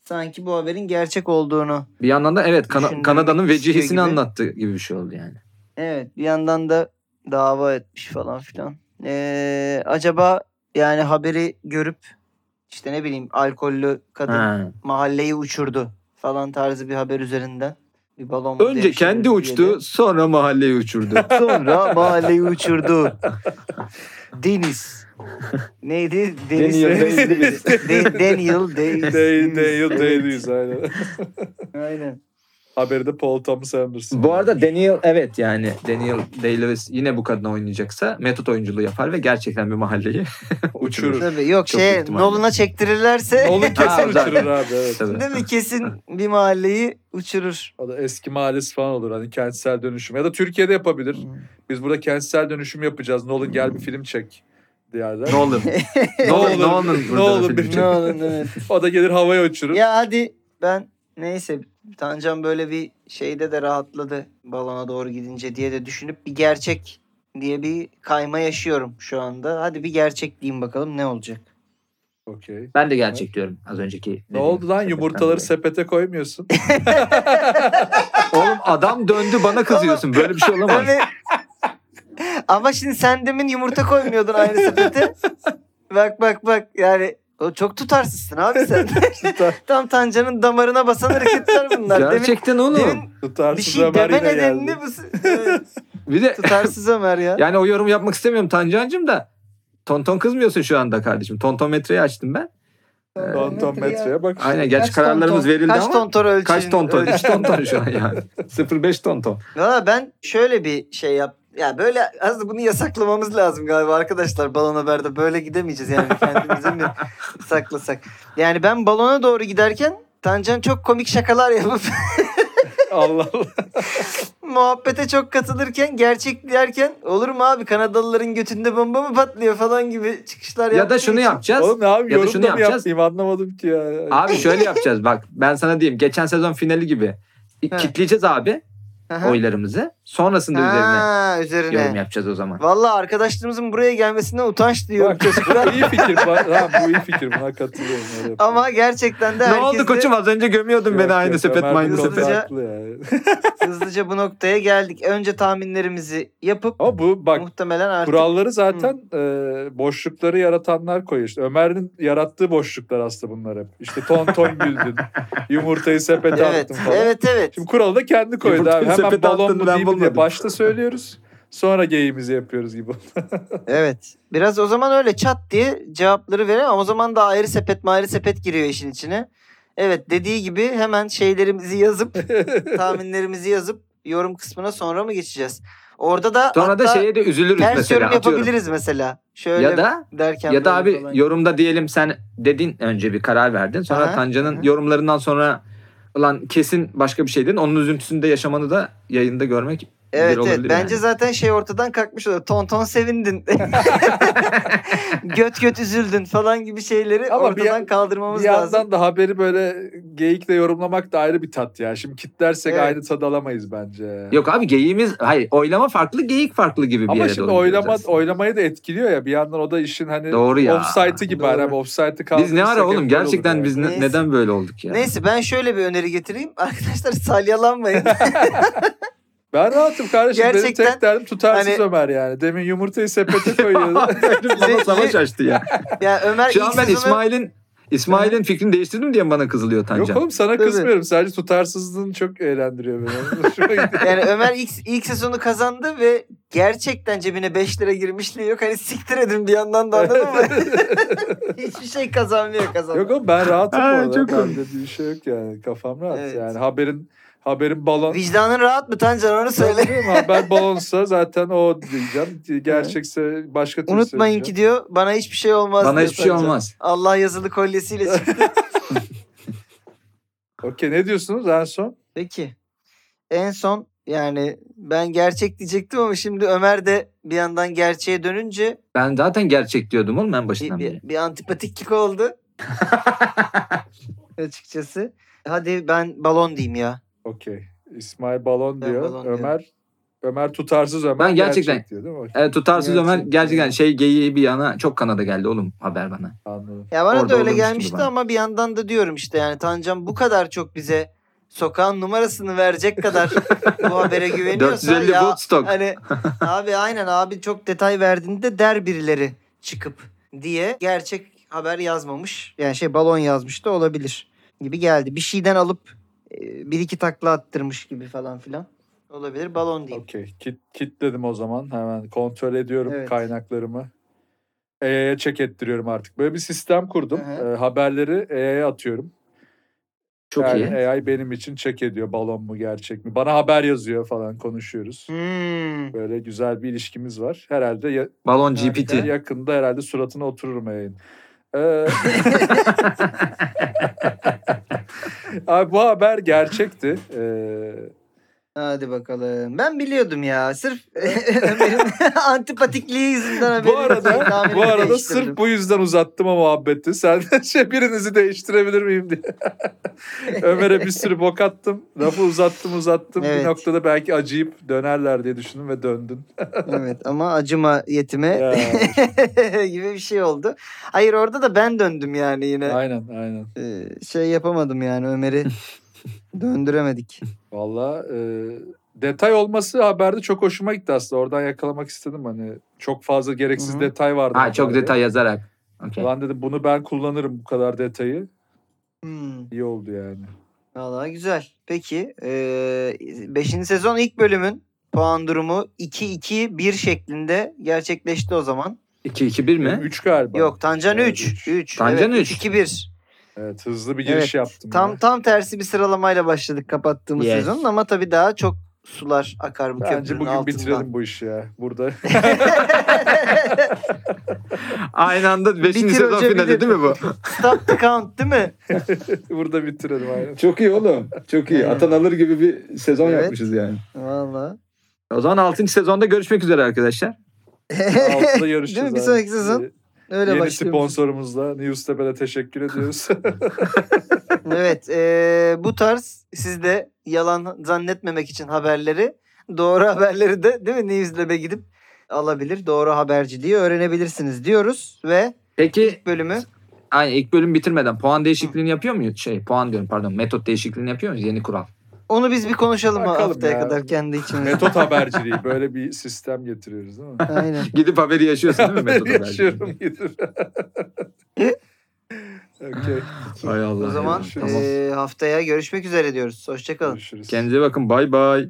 sanki bu haberin gerçek olduğunu. bir yandan da evet Düşündürmek Kanada'nın vecihisini gibi. anlattı gibi bir şey oldu yani. Evet bir yandan da dava etmiş falan filan. Ee, acaba yani haberi görüp işte ne bileyim alkollü kadın Ha. mahalleyi uçurdu falan tarzı bir haber üzerinden. Bir balon Önce devşirildi kendi uçtu diye. sonra mahalleyi uçurdu. Sonra mahalleyi uçurdu. Deniz. Neydi? Deniz. Daniel. De- Daniel. Day, Daniel. Day-Lewis aynen. Aynen. Haberi de Paul Thomas Anderson. Bu arada Daniel evet yani Daniel Day-Lewis yine bu kadına oynayacaksa metot oyunculuğu yapar ve gerçekten bir mahalleyi uçurur. Tabii yok Çok şey. Nolan'a çektirirlerse Nolan kesin uçurur abi evet. Tabii. değil mi? Kesin bir mahalleyi uçurur. O da eski mahallesi falan olur hani kentsel dönüşüm. Ya da Türkiye'de yapabilir. Biz burada kentsel dönüşüm yapacağız. Nolan gel bir film çek diyorlar. Burada olur film bir- çek. Nolan evet. O da gelir havaya uçurur. Ya hadi ben neyse Tancan böyle bir şeyde de rahatladı balona doğru gidince diye de düşünüp bir gerçek diye bir kayma yaşıyorum şu anda. Hadi bir gerçek diyeyim bakalım ne olacak. Okey. Ben de gerçek diyorum az önceki. Ne dediğim oldu lan yumurtaları dolayı. sepete koymuyorsun? Oğlum adam döndü bana kızıyorsun. Böyle bir şey olamaz. Tabii. Ama şimdi sen demin yumurta koymuyordun aynı sepete. bak bak bak yani o çok tutarsızsın abi sen. Tam Tancan'ın damarına basan hareketler bunlar. Demin, Gerçekten oğlum. demin Tutarsız bir şey Ömer deme yine geldi. bu... Evet, Bir de Tutarsız Ömer ya. yani o yorum yapmak istemiyorum Tancancığım da. Tonton kızmıyorsun şu anda kardeşim. Tontometreyi açtım ben. Ton ton metreye bak. Aynen gerçi Kaç kararlarımız tonton- verildi Kaç ama. tonton ölçün? Kaç tonton? ölçün. 3 tonton şu an yani. 0.5 tonton. Valla ben şöyle bir şey yap. Ya böyle aslında bunu yasaklamamız lazım galiba arkadaşlar balon haberde böyle gidemeyeceğiz yani kendimizi mi saklasak. Yani ben balona doğru giderken Tancan çok komik şakalar yapıp Allah Allah. muhabbete çok katılırken gerçek derken olur mu abi Kanadalıların götünde bomba mı patlıyor falan gibi çıkışlar Ya da şunu için- yapacağız. Oğlum ne yapayım? Ya da şunu yapacağız. anlamadım ki ya. Abi şöyle yapacağız bak ben sana diyeyim geçen sezon finali gibi kitleyeceğiz abi oylarımızı. Sonrasında üzerine Ha, üzerine. yorum yapacağız o zaman. Vallahi arkadaşlarımızın buraya gelmesinden utanç duyuyorum. Bak, bu iyi fikir. Bak, Ha, bu iyi fikir. Buna katılıyorum. öyle. Ama gerçekten de Ne herkes oldu de koçum az önce gömüyordun Yok, beni aynı sepet aynı sepet. Hızlıca- haklı yani. hızlıca bu noktaya geldik. Önce tahminlerimizi yapıp Ama bu bak muhtemelen artık kuralları zaten e, boşlukları yaratanlar koyuyor. İşte Ömer'in yarattığı boşluklar aslında bunlar hep. İşte ton ton güldün. Yumurtayı sepete Evet. attın falan. Evet evet. Şimdi kuralı da kendi koydu Yumurtayı abi. Hemen sepete balon attın, mu ben bulmadım. başta söylüyoruz. Sonra geyiğimizi yapıyoruz gibi. Evet. Biraz o zaman öyle çat diye cevapları verelim ama o zaman da ayrı sepet ayrı sepet giriyor işin içine. Evet dediği gibi hemen şeylerimizi yazıp tahminlerimizi yazıp yorum kısmına sonra mı geçeceğiz? Orada da Sonra da şeye de üzülürüz ters mesela yorum atıyorum. yapabiliriz mesela. Şöyle Ya da derken ya da abi falan. yorumda diyelim sen dedin önce bir karar verdin. Sonra Aha, Tancan'ın aha. yorumlarından sonra ulan kesin başka bir şey dedin. Onun üzüntüsünde yaşamanı da yayında görmek Evet evet. Bence yani. zaten şey ortadan kalkmış olur. Ton ton sevindin. göt göt üzüldün falan gibi şeyleri Ama bir ortadan ya- kaldırmamız bir lazım. yandan da haberi böyle geyikle yorumlamak da ayrı bir tat ya. Şimdi kitlersek Evet. aynı tad alamayız bence. Yok abi geyiğimiz hayır oylama farklı geyik farklı gibi bir Ama yere şimdi oylama oylamayı da etkiliyor ya. Bir yandan o da işin hani Doğru ya. offside'ı gibi. Doğru. Hani offside'ı Biz ne kaldırırsak ara oğlum gerçekten biz ne- Neyse. neden böyle olduk ya? Neyse ben şöyle bir öneri getireyim. Arkadaşlar salyalanmayın. Ben rahatım kardeşim. Benim Gerçekten tek derdim tutarsız hani- Ömer yani. Demin yumurtayı sepete koyuyordu. Bana savaş açtı ya. ya Ömer Şu an ben sezonu İsmail'in İsmail'in fikrini değiştirdim diye bana kızılıyor Yok Tancan. oğlum sana Tabii. kızmıyorum. Sadece tutarsızlığın çok eğlendiriyor beni. Yani Ömer ilk, ilk sezonu kazandı ve gerçekten cebine 5 lira girmişliği yok. Hani siktir edin bir yandan da anladın mı? Hiçbir şey kazanmıyor kazanma. Yok oğlum ben rahatım bu arada. çok Bende bir şey yok yani. Kafam rahat. Evet. Yani haberin haberin balon. Vicdanın rahat mı Tancan onu söyle. Haber balonsa zaten o diyeceğim. Gerçekse başka türlü Unutmayın ki diyor bana hiçbir şey olmaz Bana hiçbir şey Tancan. olmaz. Allah yazılı kolyesiyle çıktı. Okey ne diyorsunuz en son? Peki. En son yani ben gerçek diyecektim ama şimdi Ömer de bir yandan gerçeğe dönünce Ben zaten gerçek diyordum oğlum en bir, başından beri. bir, bir antipatiklik oldu. Açıkçası. Hadi ben balon diyeyim ya. Okey. İsmail balon Ben diyor. balon. Ömer Ömer tutarsız Ömer Ben gerçekten- gerçek diyor değil mi? Evet, tutarsız Gerçek. Ömer gerçekten şey geyiği bir yana çok Kanada geldi oğlum haber bana. Anladım. Ya bana Orada da öyle gelmişti bana. ama bir yandan da diyorum işte yani Tancan bu kadar çok bize sokağın numarasını verecek kadar bu habere güveniyorsa 450 ya Woodstock. hani abi aynen abi çok detay verdiğinde der birileri çıkıp diye gerçek haber yazmamış. Yani şey balon yazmış da olabilir gibi geldi. Bir şeyden alıp bir iki takla attırmış gibi falan filan. Olabilir balon diyeyim. Okey. Kit, kitledim o zaman. Hemen kontrol ediyorum Evet. kaynaklarımı. EY'ye check ettiriyorum artık. Böyle bir sistem kurdum. Ee, haberleri EY'ye atıyorum. Çok yani iyi. AI benim için check ediyor balon mu gerçek mi. Bana haber yazıyor falan konuşuyoruz. Hmm. Böyle güzel bir ilişkimiz var. Herhalde ya- Balon. GPT. yakında herhalde suratına otururum yayın. Ee, Abi bu haber gerçekti. Ee, Hadi bakalım. Ben biliyordum ya. Sırf Ömer'in antipatikliği yüzünden haberim bu arada bu arada sırf bu yüzden uzattım o muhabbeti. Sen şey birinizi değiştirebilir miyim diye. Ömer'e bir sürü bok attım. Lafı uzattım uzattım. Evet. Bir noktada belki acıyıp dönerler diye düşündüm ve döndün. evet ama acıma yetime gibi bir şey oldu. Hayır orada da ben döndüm yani yine. aynen aynen. Ee, şey yapamadım yani Ömer'i döndüremedik. Valla e, detay olması haberde çok hoşuma gitti aslında. Oradan yakalamak istedim hani. Çok fazla gereksiz Hı hı. detay vardı. Ha çok haberde. detay yazarak. Okey. Ulan dedim bunu ben kullanırım bu kadar detayı. Hmm. İyi oldu yani. Vallahi güzel. Peki 5. sezon ilk bölümün puan durumu 2-2-1 şeklinde gerçekleşti o zaman. 2-2-1 mi? 3 galiba. Yok Tancan Evet, 3. üç. 3. Tancan evet, üç. 3-2-1. Evet hızlı bir giriş Evet, yaptım. Tam ya. tam tersi bir sıralamayla başladık kapattığımız Yes. sezon ama tabii daha çok sular akar bu Bence köprünün bugün altından. bitirelim bu işi ya. Burada Aynı anda 5. Bitir sezon finali bitir. değil mi bu? Stop the count değil mi? burada bitirelim aynen. Çok iyi oğlum. Çok iyi. Atan alır gibi bir sezon Evet. yapmışız yani. Valla. O zaman 6. sezonda görüşmek üzere arkadaşlar. Altıda yarışacağız. Değil mi? Bir sonraki sezon Ee, Öyle Yeni başlıyormuş. sponsorumuzla Newstep'e teşekkür ediyoruz. Evet. eee, bu tarz siz de yalan zannetmemek için haberleri doğru haberleri de değil mi Newslab'e gidip alabilir. Doğru haberciliği öğrenebilirsiniz diyoruz ve Peki bölümü aynı ilk bölüm bitirmeden puan değişikliğini yapıyor muyuz? Şey puan diyorum pardon metot değişikliğini yapıyor muyuz? Yeni kural. Onu biz bir konuşalım Bakalım haftaya ya. kadar kendi içimizde. Metot haberciliği. Böyle bir sistem getiriyoruz değil mi? Aynen. Gidip haberi yaşıyorsun değil mi metot haberciliği? Yaşıyorum gidip. Okey. Hay Allah. O zaman ya. Tamam. eee, haftaya görüşmek üzere diyoruz. Hoşçakalın. Görüşürüz. Kendinize bakın. Bay bay.